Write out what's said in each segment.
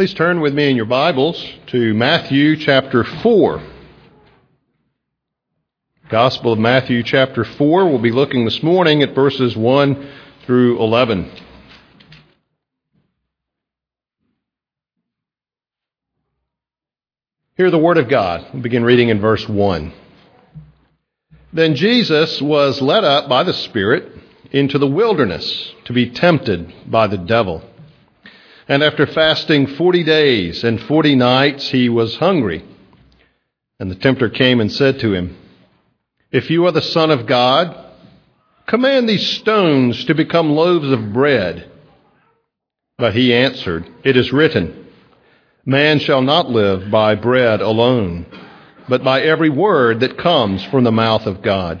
Please turn with me in your Bibles to Matthew chapter 4. Gospel of Matthew chapter 4. We'll be looking this morning at verses 1 through 11. Hear the word of God. We'll begin reading in verse 1. Then Jesus was led up by the Spirit into the wilderness to be tempted by the devil. And after fasting forty days and forty nights, he was hungry. And the tempter came and said to him, If you are the Son of God, command these stones to become loaves of bread. But he answered, It is written, Man shall not live by bread alone, but by every word that comes from the mouth of God.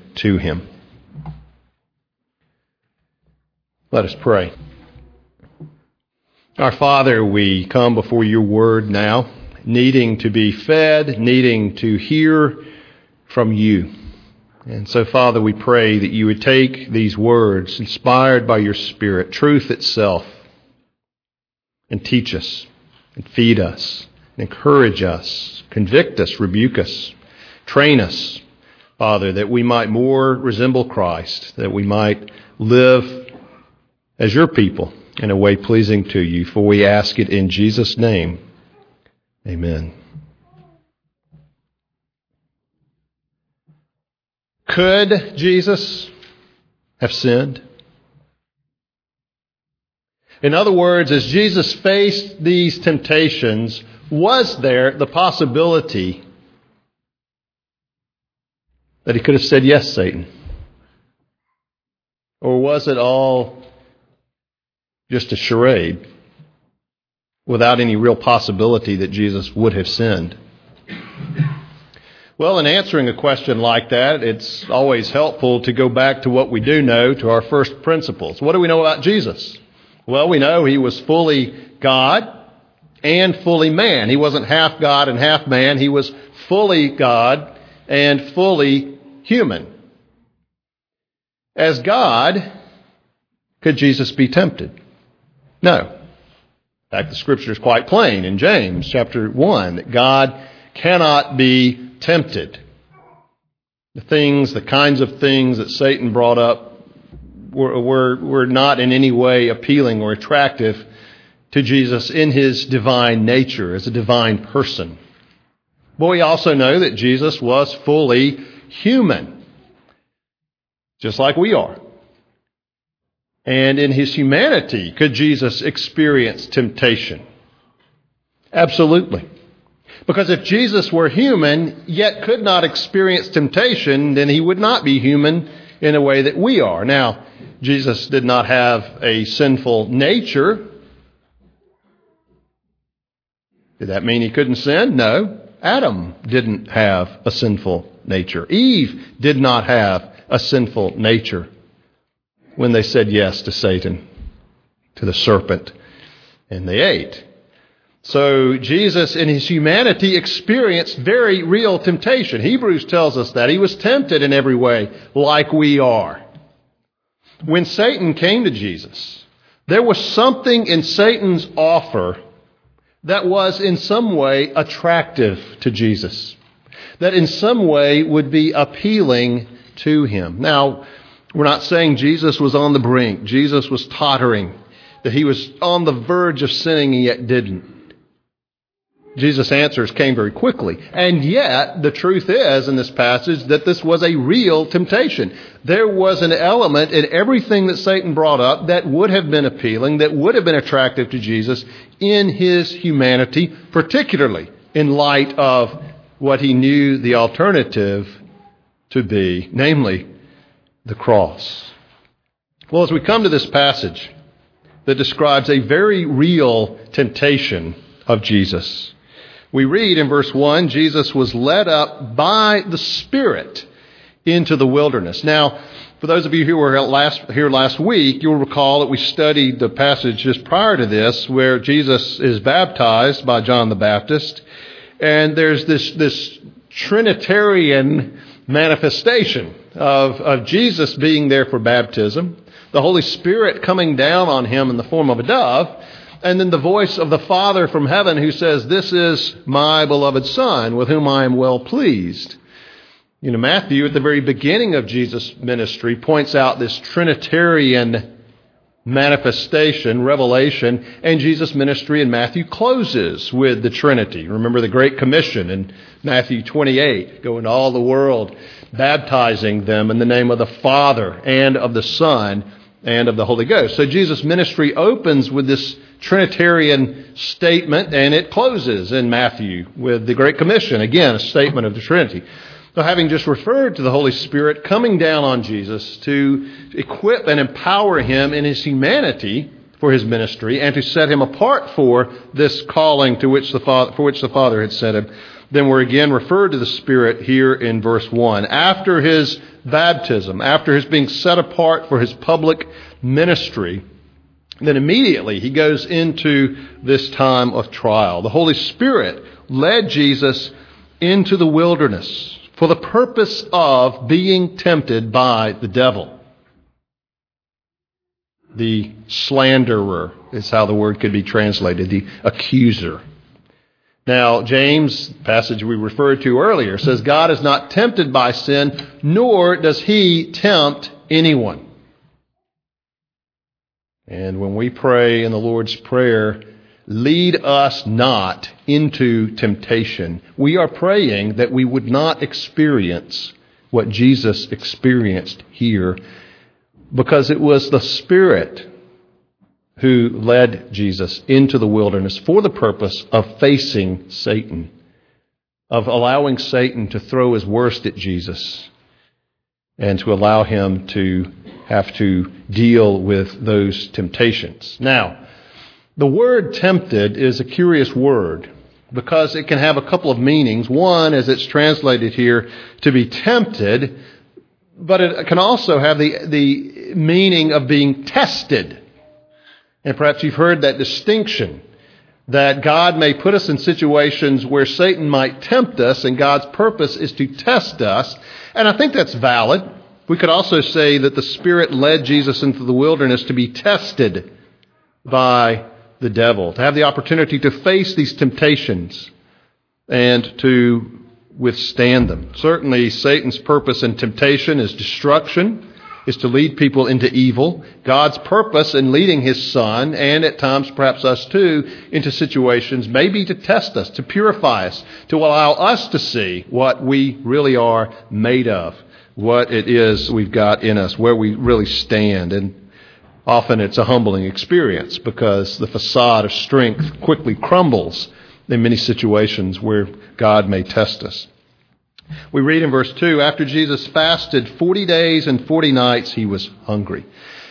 to him. Let us pray. Our Father, we come before your word now, needing to be fed, needing to hear from you. And so, Father, we pray that you would take these words, inspired by your Spirit, truth itself, and teach us, and feed us, and encourage us, convict us, rebuke us, train us, Father, that we might more resemble Christ, that we might live as your people in a way pleasing to you. For we ask it in Jesus' name. Amen. Could Jesus have sinned? In other words, as Jesus faced these temptations, was there the possibility that he could have said, Yes, Satan? Or was it all just a charade without any real possibility that Jesus would have sinned? Well, in answering a question like that, it's always helpful to go back to what we do know, to our first principles. What do we know about Jesus? Well, we know he was fully God and fully man. He wasn't half God and half man. He was fully God and fully human. As God, could Jesus be tempted? No. In fact, the scripture is quite plain in James chapter 1 that God cannot be tempted. The things, the kinds of things that Satan brought up were, were, were not in any way appealing or attractive to Jesus in his divine nature, as a divine person. But we also know that Jesus was fully human, just like we are. And in his humanity, could Jesus experience temptation? Absolutely. Because if Jesus were human, yet could not experience temptation, then he would not be human in a way that we are. Now, Jesus did not have a sinful nature. Did that mean he couldn't sin? No. Adam didn't have a sinful nature. Eve did not have a sinful nature when they said yes to Satan, to the serpent, and they ate. So Jesus in his humanity experienced very real temptation. Hebrews tells us that he was tempted in every way like we are. When Satan came to Jesus, there was something in Satan's offer that was in some way attractive to Jesus, that in some way would be appealing to him. Now, we're not saying Jesus was on the brink, Jesus was tottering, that he was on the verge of sinning and yet didn't. Jesus' answers came very quickly. And yet, the truth is in this passage that this was a real temptation. There was an element in everything that Satan brought up that would have been appealing, that would have been attractive to Jesus in his humanity, particularly in light of what he knew the alternative to be, namely the cross. Well, as we come to this passage that describes a very real temptation of Jesus, we read in verse 1 Jesus was led up by the Spirit into the wilderness. Now, for those of you who were last, here last week, you'll recall that we studied the passage just prior to this where Jesus is baptized by John the Baptist. And there's this, this Trinitarian manifestation of, of Jesus being there for baptism, the Holy Spirit coming down on him in the form of a dove, and then the voice of the Father from heaven who says, This is my beloved Son, with whom I am well pleased. You know, Matthew, at the very beginning of Jesus' ministry, points out this Trinitarian manifestation, revelation, and Jesus' ministry in Matthew closes with the Trinity. Remember the Great Commission in Matthew 28 go into all the world, baptizing them in the name of the Father and of the Son and of the Holy Ghost. So Jesus' ministry opens with this Trinitarian statement and it closes in Matthew with the Great Commission. Again, a statement of the Trinity. So, having just referred to the Holy Spirit coming down on Jesus to equip and empower him in his humanity for his ministry and to set him apart for this calling to which the Father, for which the Father had sent him, then we're again referred to the Spirit here in verse 1. After his baptism, after his being set apart for his public ministry, then immediately he goes into this time of trial. The Holy Spirit led Jesus into the wilderness for the purpose of being tempted by the devil. The slanderer is how the word could be translated, the accuser. Now, James, passage we referred to earlier, says God is not tempted by sin, nor does he tempt anyone. And when we pray in the Lord's Prayer, lead us not into temptation. We are praying that we would not experience what Jesus experienced here because it was the Spirit who led Jesus into the wilderness for the purpose of facing Satan, of allowing Satan to throw his worst at Jesus and to allow him to have to deal with those temptations. Now, the word tempted is a curious word because it can have a couple of meanings. One, as it's translated here, to be tempted, but it can also have the, the meaning of being tested. And perhaps you've heard that distinction that God may put us in situations where Satan might tempt us, and God's purpose is to test us. And I think that's valid. We could also say that the Spirit led Jesus into the wilderness to be tested by the devil, to have the opportunity to face these temptations and to withstand them. Certainly, Satan's purpose in temptation is destruction, is to lead people into evil. God's purpose in leading his son, and at times perhaps us too, into situations may be to test us, to purify us, to allow us to see what we really are made of, what it is we've got in us, where we really stand. And Often it's a humbling experience because the facade of strength quickly crumbles in many situations where God may test us. We read in verse 2 after Jesus fasted 40 days and 40 nights, he was hungry.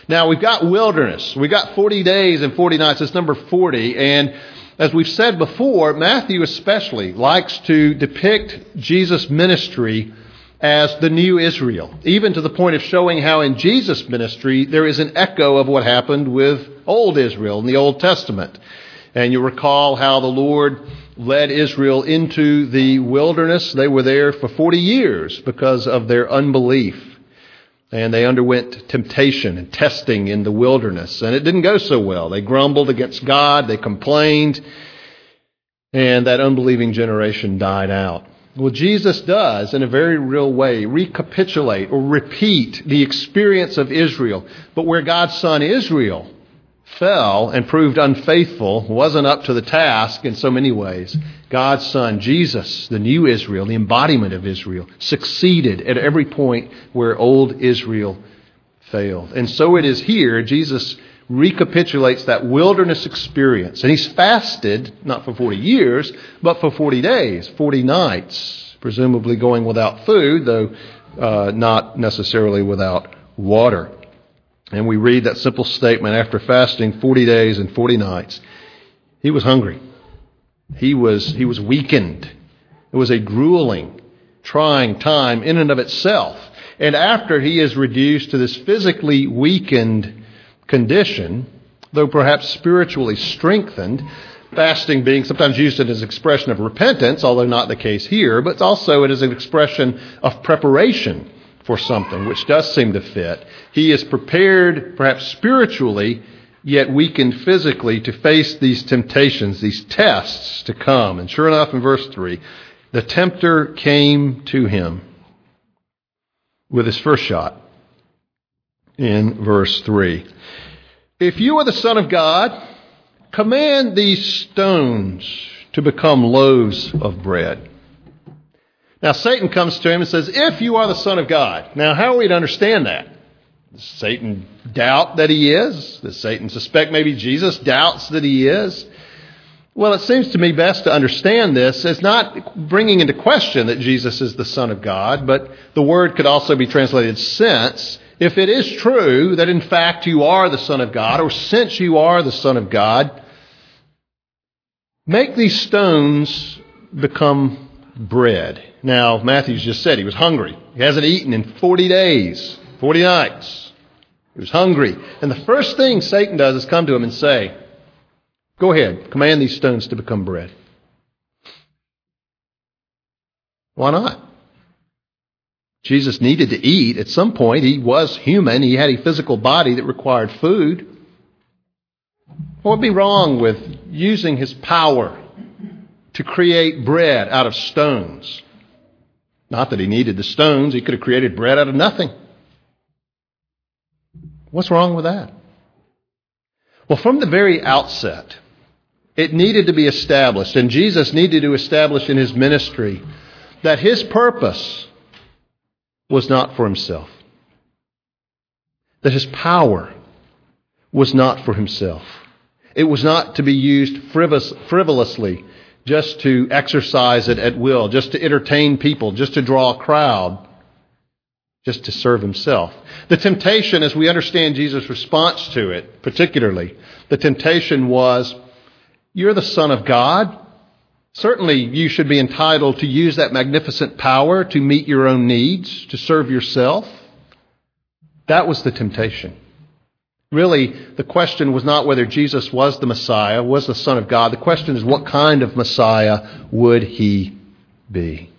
Now we've got wilderness. We've got 40 days and 40 nights. It's number 40. And as we've said before, Matthew especially likes to depict Jesus' ministry as the new Israel, even to the point of showing how in Jesus' ministry there is an echo of what happened with old Israel in the Old Testament. And you recall how the Lord led Israel into the wilderness. They were there for 40 years because of their unbelief. And they underwent temptation and testing in the wilderness. And it didn't go so well. They grumbled against God. They complained. And that unbelieving generation died out. Well, Jesus does, in a very real way, recapitulate or repeat the experience of Israel. But where God's son Israel fell and proved unfaithful, wasn't up to the task in so many ways, God's Son, Jesus, the new Israel, the embodiment of Israel, succeeded at every point where old Israel failed. And so it is here, Jesus recapitulates that wilderness experience. And he's fasted, not for 40 years, but for 40 days, 40 nights, presumably going without food, though uh, not necessarily without water. And we read that simple statement after fasting 40 days and 40 nights. He was hungry. He was, he was weakened. It was a grueling, trying time in and of itself. And after he is reduced to this physically weakened condition, though perhaps spiritually strengthened, fasting being sometimes used as an expression of repentance, although not the case here, but also it is an expression of preparation for something, which does seem to fit. He is prepared, perhaps spiritually, yet weakened physically, to face these temptations, these tests to come. And sure enough, in verse 3, the tempter came to him with his first shot in verse 3. If you are the Son of God, command these stones to become loaves of bread. Now, Satan comes to him and says, If you are the Son of God. Now, how are we to understand that? Does Satan doubt that he is? Does Satan suspect maybe Jesus doubts that he is? Well, it seems to me best to understand this as not bringing into question that Jesus is the Son of God, but the word could also be translated since. If it is true that in fact you are the Son of God, or since you are the Son of God, make these stones become bread. Now, Matthew's just said he was hungry. He hasn't eaten in 40 days, 40 nights. He was hungry. And the first thing Satan does is come to him and say, Go ahead, command these stones to become bread. Why not? Jesus needed to eat at some point. He was human. He had a physical body that required food. What would be wrong with using his power to create bread out of stones? Not that he needed the stones, he could have created bread out of nothing. What's wrong with that? Well, from the very outset, it needed to be established, and Jesus needed to establish in his ministry that his purpose was not for himself, that his power was not for himself. It was not to be used frivolously just to exercise it at will, just to entertain people, just to draw a crowd, just to serve himself. The temptation, as we understand Jesus' response to it, particularly, the temptation was, You're the Son of God. Certainly, you should be entitled to use that magnificent power to meet your own needs, to serve yourself. That was the temptation. Really, the question was not whether Jesus was the Messiah, was the Son of God. The question is what kind of Messiah would he be?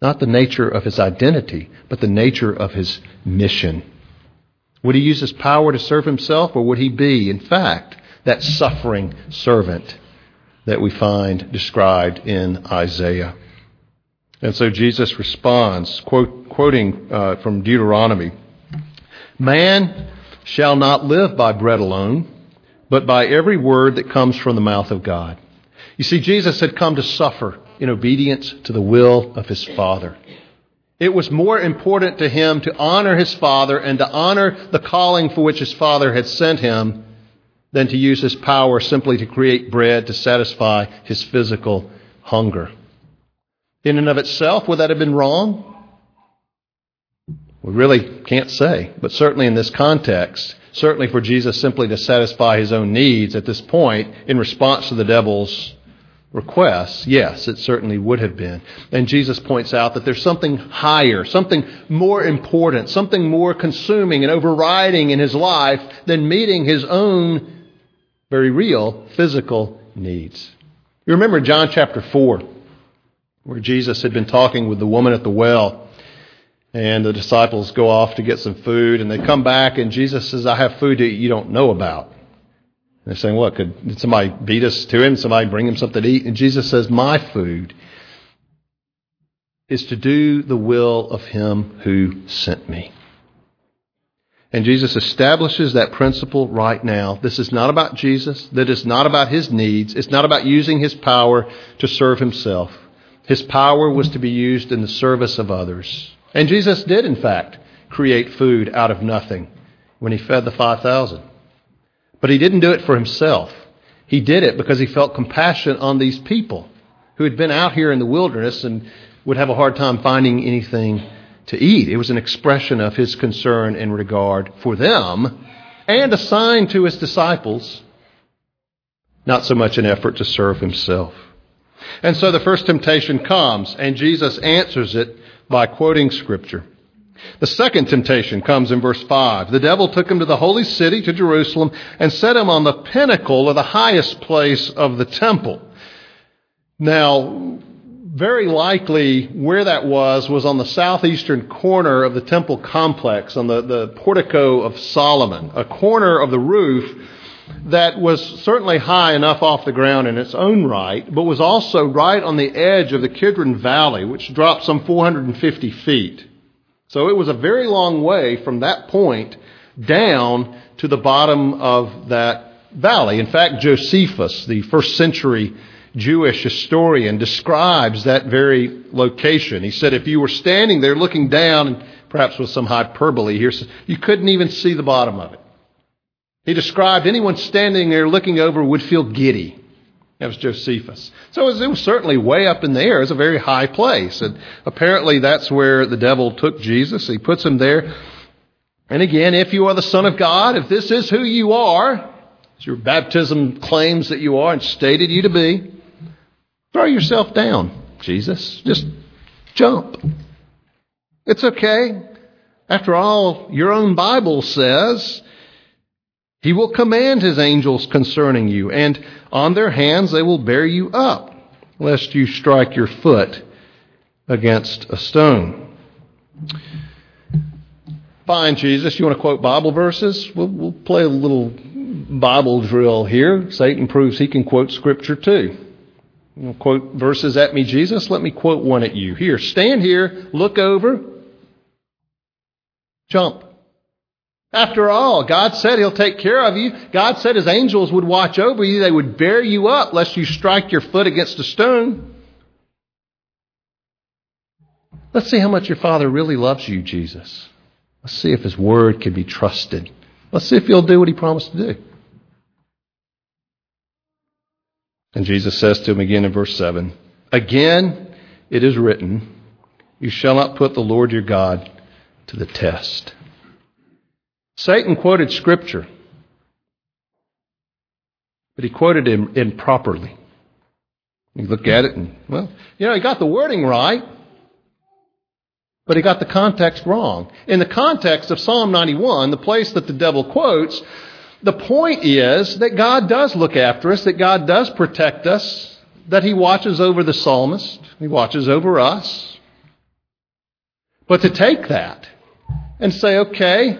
Not the nature of his identity, but the nature of his mission. Would he use his power to serve himself, or would he be, in fact, that suffering servant that we find described in Isaiah? And so Jesus responds, quote, quoting uh, from Deuteronomy Man shall not live by bread alone, but by every word that comes from the mouth of God. You see, Jesus had come to suffer in obedience to the will of his Father. It was more important to him to honor his Father and to honor the calling for which his Father had sent him than to use his power simply to create bread to satisfy his physical hunger. In and of itself, would that have been wrong? We really can't say, but certainly in this context, certainly for Jesus simply to satisfy his own needs at this point in response to the devil's requests, yes, it certainly would have been. And Jesus points out that there's something higher, something more important, something more consuming and overriding in his life than meeting his own very real physical needs. You remember John chapter 4, where Jesus had been talking with the woman at the well, and the disciples go off to get some food, and they come back, and Jesus says, I have food that you don't know about. And they're saying, What? Could, somebody beat us to him? Somebody bring him something to eat? And Jesus says, My food is to do the will of him who sent me. And Jesus establishes that principle right now. This is not about Jesus. That is not about his needs. It's not about using his power to serve himself. His power was to be used in the service of others. And Jesus did, in fact, create food out of nothing when he fed the 5,000. But he didn't do it for himself. He did it because he felt compassion on these people who had been out here in the wilderness and would have a hard time finding anything to eat. It was an expression of his concern and regard for them and a sign to his disciples, not so much an effort to serve himself. And so the first temptation comes, and Jesus answers it by quoting Scripture. The second temptation comes in verse 5. The devil took him to the holy city, to Jerusalem, and set him on the pinnacle or the highest place of the temple. Now, very likely where that was was on the southeastern corner of the temple complex, on the, the portico of Solomon, a corner of the roof that was certainly high enough off the ground in its own right, but was also right on the edge of the Kidron Valley, which dropped some 450 feet. So it was a very long way from that point down to the bottom of that valley. In fact, Josephus, the first century Jewish historian describes that very location. He said if you were standing there looking down, and perhaps with some hyperbole here, you couldn't even see the bottom of it. He described anyone standing there looking over would feel giddy. That was Josephus. So it was, it was certainly way up in the air. It was a very high place. And apparently that's where the devil took Jesus. He puts him there. And again, if you are the Son of God, if this is who you are, as your baptism claims that you are and stated you to be, Throw yourself down, Jesus. Just jump. It's okay. After all, your own Bible says he will command his angels concerning you, and on their hands they will bear you up, lest you strike your foot against a stone. Fine, Jesus. You want to quote Bible verses? We'll, we'll play a little Bible drill here. Satan proves he can quote Scripture too. You know, quote verses at me, Jesus. Let me quote one at you. Here, stand here, look over, jump. After all, God said He'll take care of you. God said His angels would watch over you. They would bear you up lest you strike your foot against a stone. Let's see how much your Father really loves you, Jesus. Let's see if His word can be trusted. Let's see if He'll do what He promised to do. And Jesus says to him again in verse 7 Again, it is written, You shall not put the Lord your God to the test. Satan quoted Scripture, but he quoted it improperly. You look at it and, well, you know, he got the wording right, but he got the context wrong. In the context of Psalm 91, the place that the devil quotes, the point is that God does look after us, that God does protect us, that He watches over the psalmist, He watches over us. But to take that and say, okay,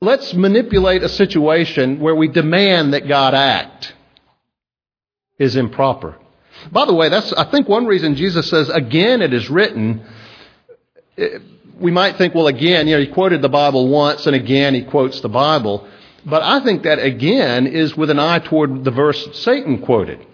let's manipulate a situation where we demand that God act is improper. By the way, that's, I think one reason Jesus says, again it is written, we might think, well, again, you know, he quoted the Bible once and again he quotes the Bible. But I think that again is with an eye toward the verse Satan quoted.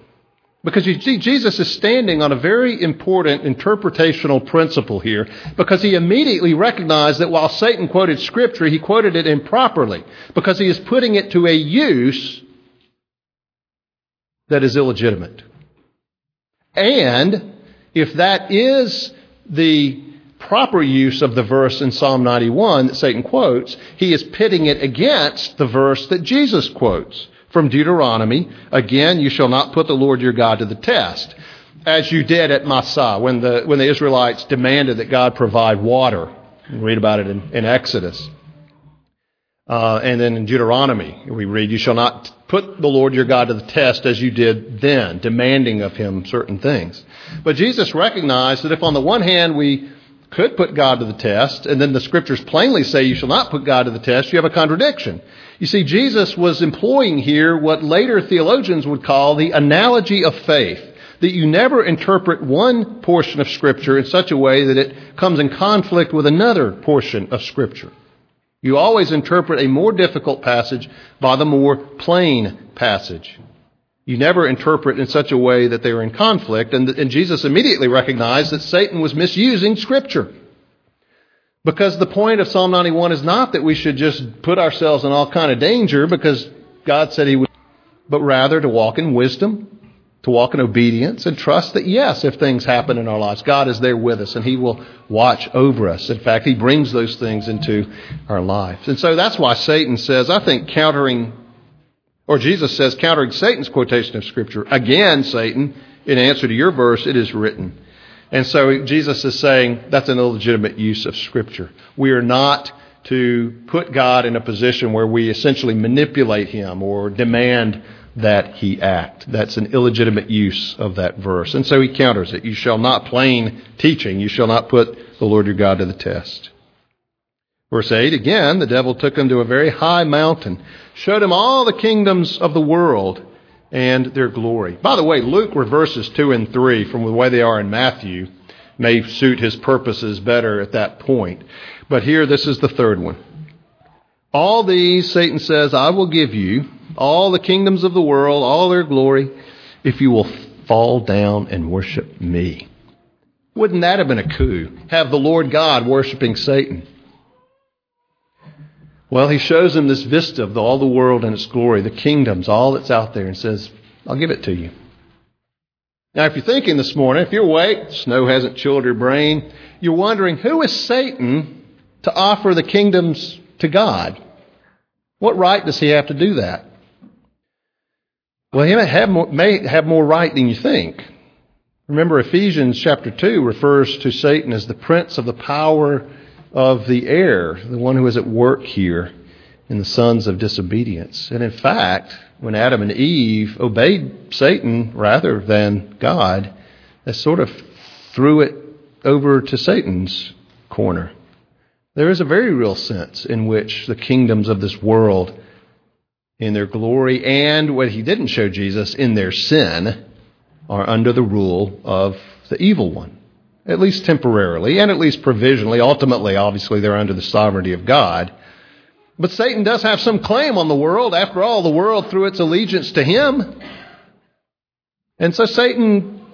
Because you see, Jesus is standing on a very important interpretational principle here because he immediately recognized that while Satan quoted Scripture, he quoted it improperly because he is putting it to a use that is illegitimate. And if that is the proper use of the verse in Psalm 91 that Satan quotes, he is pitting it against the verse that Jesus quotes from Deuteronomy. Again, you shall not put the Lord your God to the test, as you did at Massah when the, when the Israelites demanded that God provide water. We read about it in, in Exodus. Uh, and then in Deuteronomy, we read, You shall not put the Lord your God to the test as you did then, demanding of him certain things. But Jesus recognized that if on the one hand we could put God to the test, and then the scriptures plainly say you shall not put God to the test, you have a contradiction. You see, Jesus was employing here what later theologians would call the analogy of faith. That you never interpret one portion of Scripture in such a way that it comes in conflict with another portion of Scripture. You always interpret a more difficult passage by the more plain passage. You never interpret in such a way that they are in conflict. And, and Jesus immediately recognized that Satan was misusing Scripture. Because the point of Psalm 91 is not that we should just put ourselves in all kind of danger because God said he would, but rather to walk in wisdom, to walk in obedience, and trust that yes, if things happen in our lives, God is there with us and he will watch over us. In fact, he brings those things into our lives. And so that's why Satan says, I think countering, or Jesus says, countering Satan's quotation of Scripture, again, Satan, in answer to your verse, it is written. And so Jesus is saying that's an illegitimate use of Scripture. We are not to put God in a position where we essentially manipulate Him or demand that He act. That's an illegitimate use of that verse. And so He counters it. You shall not plain teaching. You shall not put the Lord your God to the test. Verse 8, again, the devil took him to a very high mountain, showed him all the kingdoms of the world and their glory. By the way, Luke reverses 2 and 3 from the way they are in Matthew. May suit his purposes better at that point. But here, this is the third one. All these, Satan says, I will give you, all the kingdoms of the world, all their glory, if you will fall down and worship me. Wouldn't that have been a coup? Have the Lord God worshiping Satan? Well, he shows him this vista of all the world and its glory, the kingdoms, all that's out there, and says, I'll give it to you. Now, if you're thinking this morning, if you're awake, snow hasn't chilled your brain, you're wondering, who is Satan to offer the kingdoms to God? What right does he have to do that? Well, he may have more, may have more right than you think. Remember, Ephesians chapter 2 refers to Satan as the prince of the power of the air, the one who is at work here in the sons of disobedience. And in fact, when Adam and Eve obeyed Satan rather than God, they sort of threw it over to Satan's corner. There is a very real sense in which the kingdoms of this world, in their glory and what he didn't show Jesus, in their sin, are under the rule of the evil one at least temporarily, and at least provisionally. Ultimately, obviously, they're under the sovereignty of God. But Satan does have some claim on the world. After all, the world threw its allegiance to him. And so Satan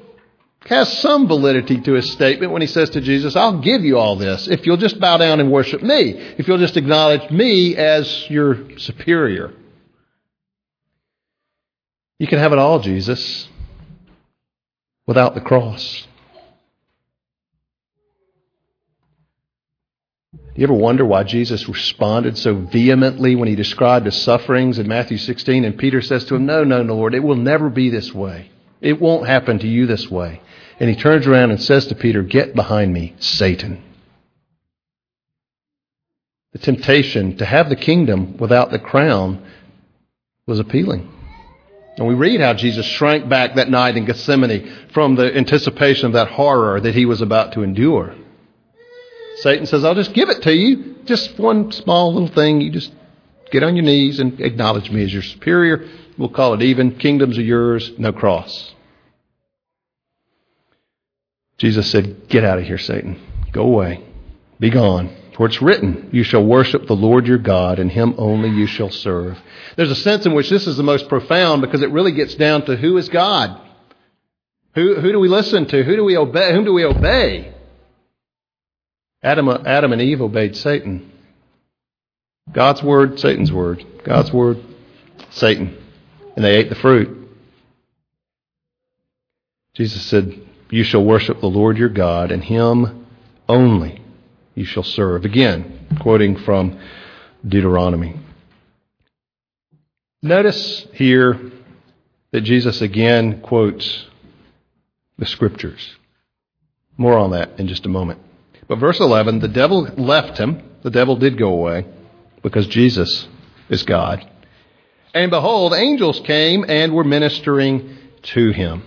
has some validity to his statement when he says to Jesus, I'll give you all this if you'll just bow down and worship me, if you'll just acknowledge me as your superior. You can have it all, Jesus, without the cross. You ever wonder why Jesus responded so vehemently when he described his sufferings in Matthew 16? And Peter says to him, no, no, Lord, it will never be this way. It won't happen to you this way. And he turns around and says to Peter, Get behind me, Satan. The temptation to have the kingdom without the crown was appealing. And we read how Jesus shrank back that night in Gethsemane from the anticipation of that horror that he was about to endure. Satan says, I'll just give it to you. Just one small little thing. You just get on your knees and acknowledge me as your superior. We'll call it even. Kingdoms are yours, no cross. Jesus said, Get out of here, Satan. Go away. Be gone. For it's written, You shall worship the Lord your God, and him only you shall serve. There's a sense in which this is the most profound because it really gets down to who is God? Who, who do we listen to? Who do we obey? Whom do we obey? Adam, Adam and Eve obeyed Satan. God's word, Satan's word. God's word, Satan. And they ate the fruit. Jesus said, You shall worship the Lord your God, and him only you shall serve. Again, quoting from Deuteronomy. Notice here that Jesus again quotes the scriptures. More on that in just a moment. But verse 11, the devil left him. The devil did go away because Jesus is God. And behold, angels came and were ministering to him.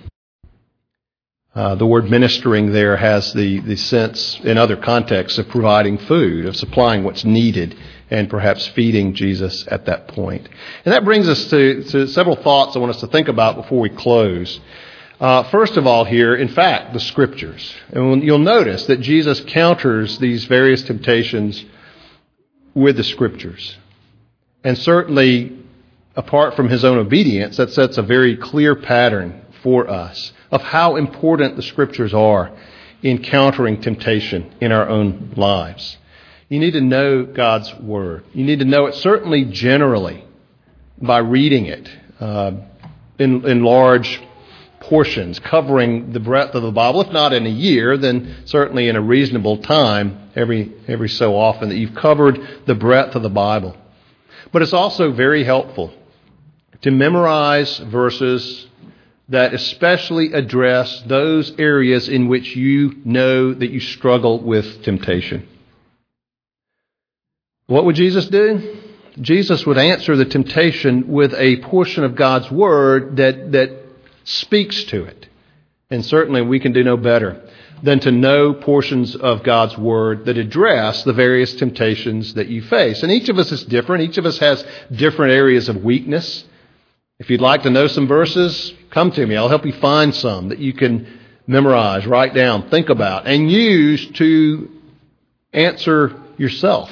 Uh, the word ministering there has the, the sense in other contexts of providing food, of supplying what's needed, and perhaps feeding Jesus at that point. And that brings us to, to several thoughts I want us to think about before we close. Uh, first of all, here, in fact, the scriptures. And you'll notice that Jesus counters these various temptations with the scriptures. And certainly, apart from his own obedience, that sets a very clear pattern for us of how important the scriptures are in countering temptation in our own lives. You need to know God's Word. You need to know it certainly generally by reading it uh, in, in large portions, covering the breadth of the Bible. If not in a year, then certainly in a reasonable time, every, every so often, that you've covered the breadth of the Bible. But it's also very helpful to memorize verses that especially address those areas in which you know that you struggle with temptation. What would Jesus do? Jesus would answer the temptation with a portion of God's Word that, that speaks to it. And certainly we can do no better than to know portions of God's Word that address the various temptations that you face. And each of us is different. Each of us has different areas of weakness. If you'd like to know some verses, come to me. I'll help you find some that you can memorize, write down, think about, and use to answer yourself,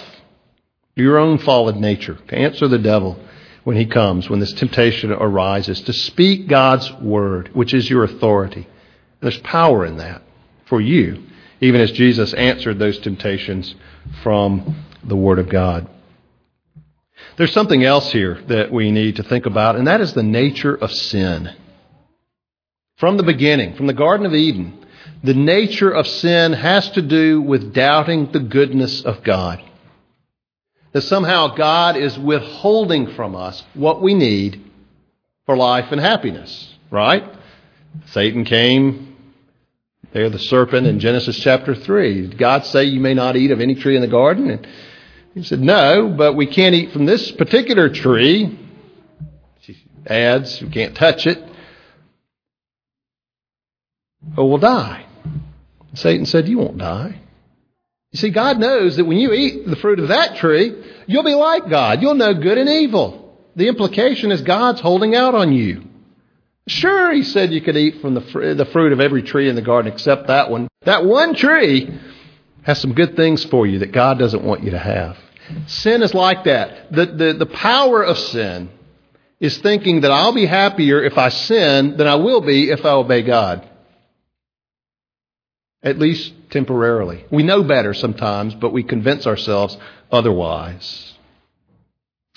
your own fallen nature, to answer the devil when he comes, when this temptation arises, to speak God's word, which is your authority. There's power in that for you, even as Jesus answered those temptations from the word of God. There's something else here that we need to think about, and that is the nature of sin. From the beginning, from the Garden of Eden, the nature of sin has to do with doubting the goodness of God. That somehow God is withholding from us what we need for life and happiness, right? Satan came, there the serpent in Genesis chapter 3. Did God say you may not eat of any tree in the garden? And he said, No, but we can't eat from this particular tree. She adds, We can't touch it, or we'll die. Satan said, You won't die. You see, God knows that when you eat the fruit of that tree, you'll be like God. You'll know good and evil. The implication is God's holding out on you. Sure, he said you could eat from the, fr- the fruit of every tree in the garden except that one. That one tree has some good things for you that God doesn't want you to have. Sin is like that. The, the, the power of sin is thinking that I'll be happier if I sin than I will be if I obey God. At least temporarily. We know better sometimes, but we convince ourselves otherwise.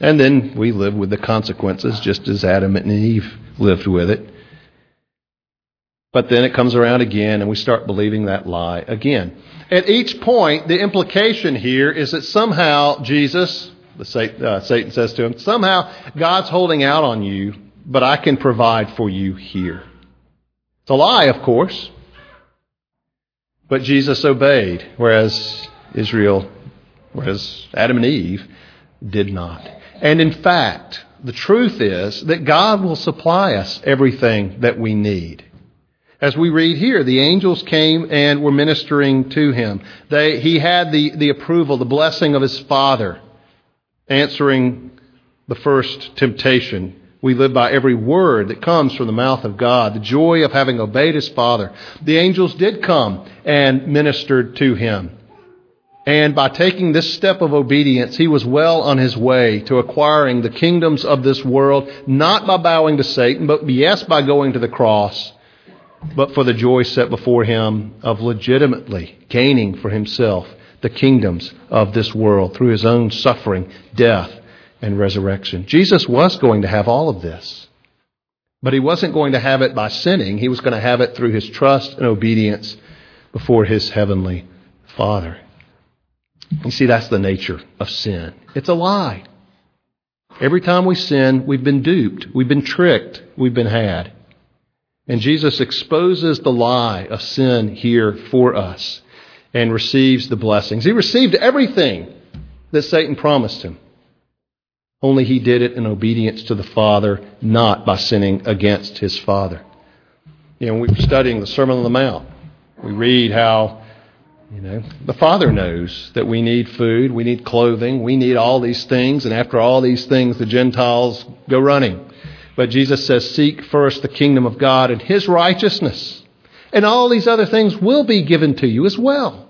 And then we live with the consequences just as Adam and Eve lived with it. But then it comes around again and we start believing that lie again. At each point, the implication here is that somehow Jesus, uh, Satan says to him, somehow God's holding out on you, but I can provide for you here. It's a lie, of course. But Jesus obeyed, whereas Israel, whereas Adam and Eve did not. And in fact, the truth is that God will supply us everything that we need. As we read here, the angels came and were ministering to him. They, he had the, the approval, the blessing of his Father, answering the first temptation. We live by every word that comes from the mouth of God, the joy of having obeyed his Father. The angels did come and ministered to him. And by taking this step of obedience, he was well on his way to acquiring the kingdoms of this world, not by bowing to Satan, but yes, by going to the cross but for the joy set before him of legitimately gaining for himself the kingdoms of this world through his own suffering, death, and resurrection. Jesus was going to have all of this. But he wasn't going to have it by sinning. He was going to have it through his trust and obedience before his heavenly Father. You see, that's the nature of sin. It's a lie. Every time we sin, we've been duped, we've been tricked, we've been had. And Jesus exposes the lie of sin here for us and receives the blessings. He received everything that Satan promised him. Only he did it in obedience to the Father, not by sinning against his Father. You know, we were studying the Sermon on the Mount. We read how, you know, the Father knows that we need food, we need clothing, we need all these things, and after all these things, the Gentiles go running. But Jesus says, Seek first the kingdom of God and his righteousness, and all these other things will be given to you as well.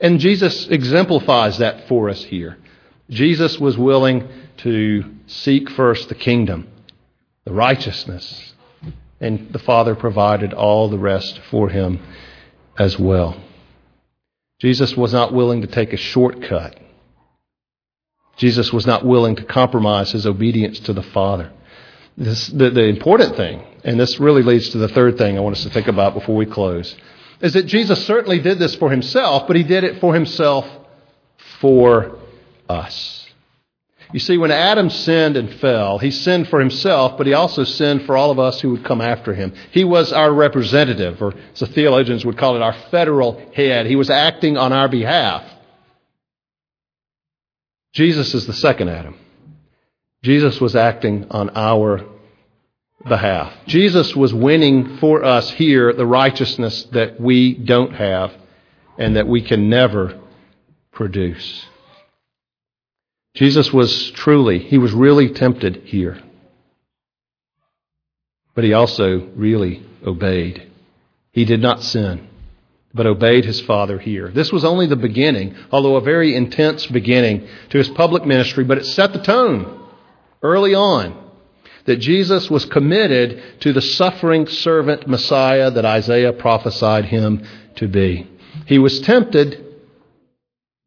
And Jesus exemplifies that for us here. Jesus was willing to seek first the kingdom, the righteousness, and the Father provided all the rest for him as well. Jesus was not willing to take a shortcut. Jesus was not willing to compromise his obedience to the Father. This, the, the important thing, and this really leads to the third thing I want us to think about before we close, is that Jesus certainly did this for himself, but he did it for himself for us. You see, when Adam sinned and fell, he sinned for himself, but he also sinned for all of us who would come after him. He was our representative, or as the theologians would call it, our federal head. He was acting on our behalf. Jesus is the second Adam. Jesus was acting on our behalf. Jesus was winning for us here the righteousness that we don't have and that we can never produce. Jesus was truly, he was really tempted here. But he also really obeyed. He did not sin, but obeyed his Father here. This was only the beginning, although a very intense beginning to his public ministry, but it set the tone early on that Jesus was committed to the suffering servant Messiah that Isaiah prophesied him to be. He was tempted,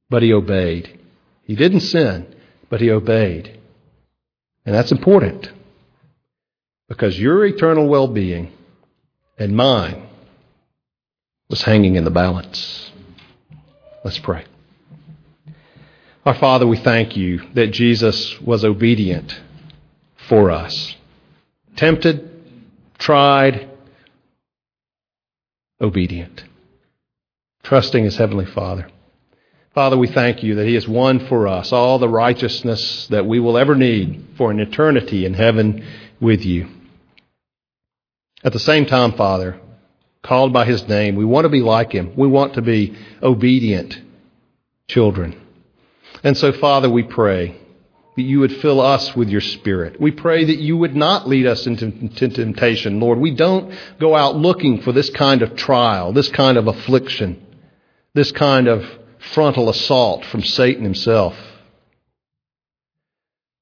but he obeyed. He didn't sin, but he obeyed. And that's important because your eternal well being and mine was hanging in the balance. Let's pray. Our Father, we thank you that Jesus was obedient for us. Tempted, tried, obedient. Trusting his Heavenly Father. Father, we thank you that He has won for us all the righteousness that we will ever need for an eternity in heaven with you. At the same time, Father, called by His name, we want to be like Him. We want to be obedient children. And so, Father, we pray that you would fill us with your Spirit. We pray that you would not lead us into temptation, Lord. We don't go out looking for this kind of trial, this kind of affliction, this kind of frontal assault from Satan himself.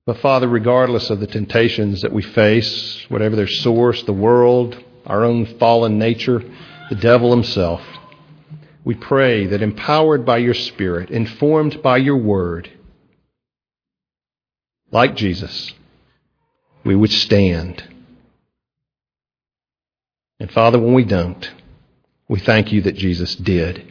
But Father, regardless of the temptations that we face, whatever their source, the world, our own fallen nature, the devil himself, we pray that empowered by your Spirit, informed by your word, like Jesus, we would stand. And Father, when we don't, we thank you that Jesus did.